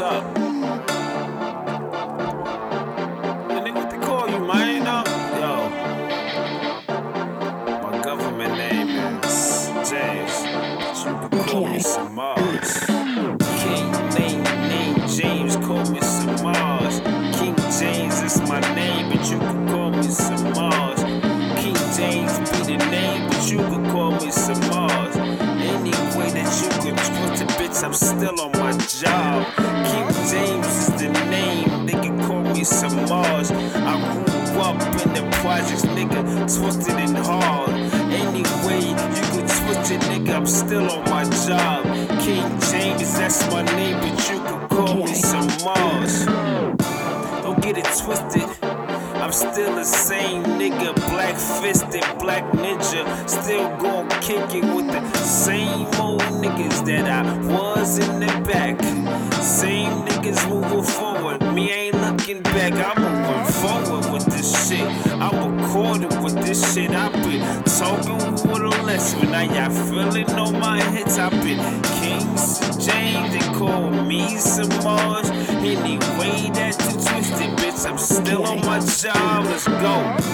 What's up? And then what they call you, man? Uh, Yo. My government name is James. But you can call me. King name, name James, call me. King James is my name, but you can call me. King James be the name, but you can call me. Any way that you can twist it, bitch, I'm still on my job. Projects, nigga, twisted and hard. Any way you can twist it, nigga, I'm still on my job. King James, that's my name, but you can call me Semaj. Don't get it twisted. I'm still the same nigga, black fisted, black ninja. Still gon' kick it with the same old niggas that I was in the back. Same niggas moving forward. Me ain't looking back, I'm I'm with this shit. I've been talking with a lesson. Now y'all feeling on my hits. I've been Kings and James, they call me Semaj. Anyway, that you twisted, bitch. I'm still on my job. Let's go.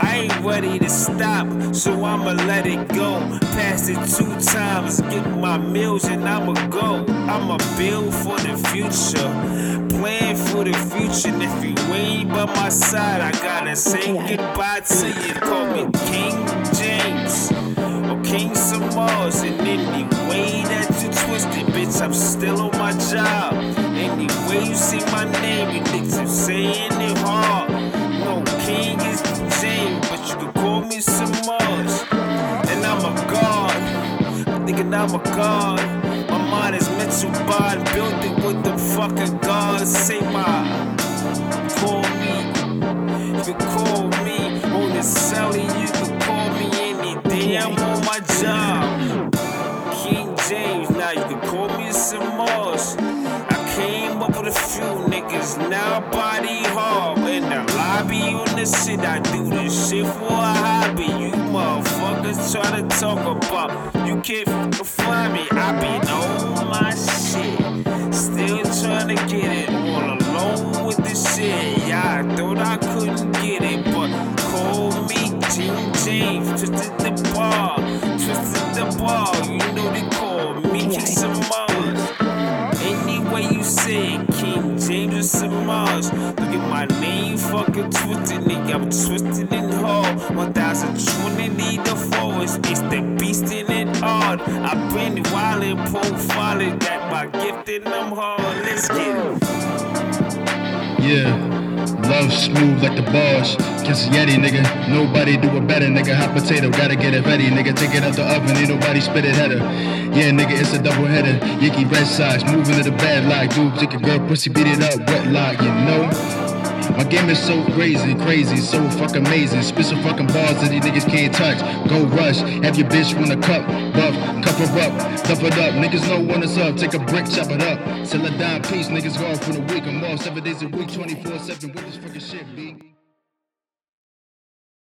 I ain't ready to stop, so I'ma let it go. Pass it two times, get my meals, and I'ma go. I'ma build for the future, plan for the future. And if you ain't by my side, I gotta say goodbye to you. Call me King James or King Semaj. And any way that you twist it, bitch, I'm still on my job. Any way you see my name, you Thinking I'm a god. My mind is mental bond, built it with the fucking gods. Say my, call me. You can call me on the celly. You can call me any day. I'm on my job. King James, now you can call me Semaj. I came up with a few niggas, now body hard. In the lobby on this shit, I do this shit for try to talk about, you can't f- find me. I been on my shit, still trying to get it all alone with this shit. Yeah, I thought I couldn't get it, but call me King James, twisted the bar, twisted the bar. You know they call me King Semaj. Any way you say King James or Semaj. Look at my name, fucking twisted, nigga. I'm twisted and I've been wild and profiling that my gift in them hard. Let's get it. Yeah. Love smooth like the Bosch. Kiss Yeti, nigga. Nobody do it better, nigga. Hot potato, gotta get it ready, nigga. Take it out the oven, ain't nobody spit it header. Yeah, nigga, it's a double header. Yicky red size, moving to the bad like dude. Take a girl, pussy, beat it up, wet like, you know. My game is so crazy, crazy, so fucking amazing. Spit some fucking bars that these niggas can't touch. Go rush, have your bitch want a cup, buff, cup her up, duff it up. Niggas know when it's up, take a brick, chop it up. Sell a dime piece, niggas go off for the week. I'm off seven days a week, 24 7 with this fucking shit, B.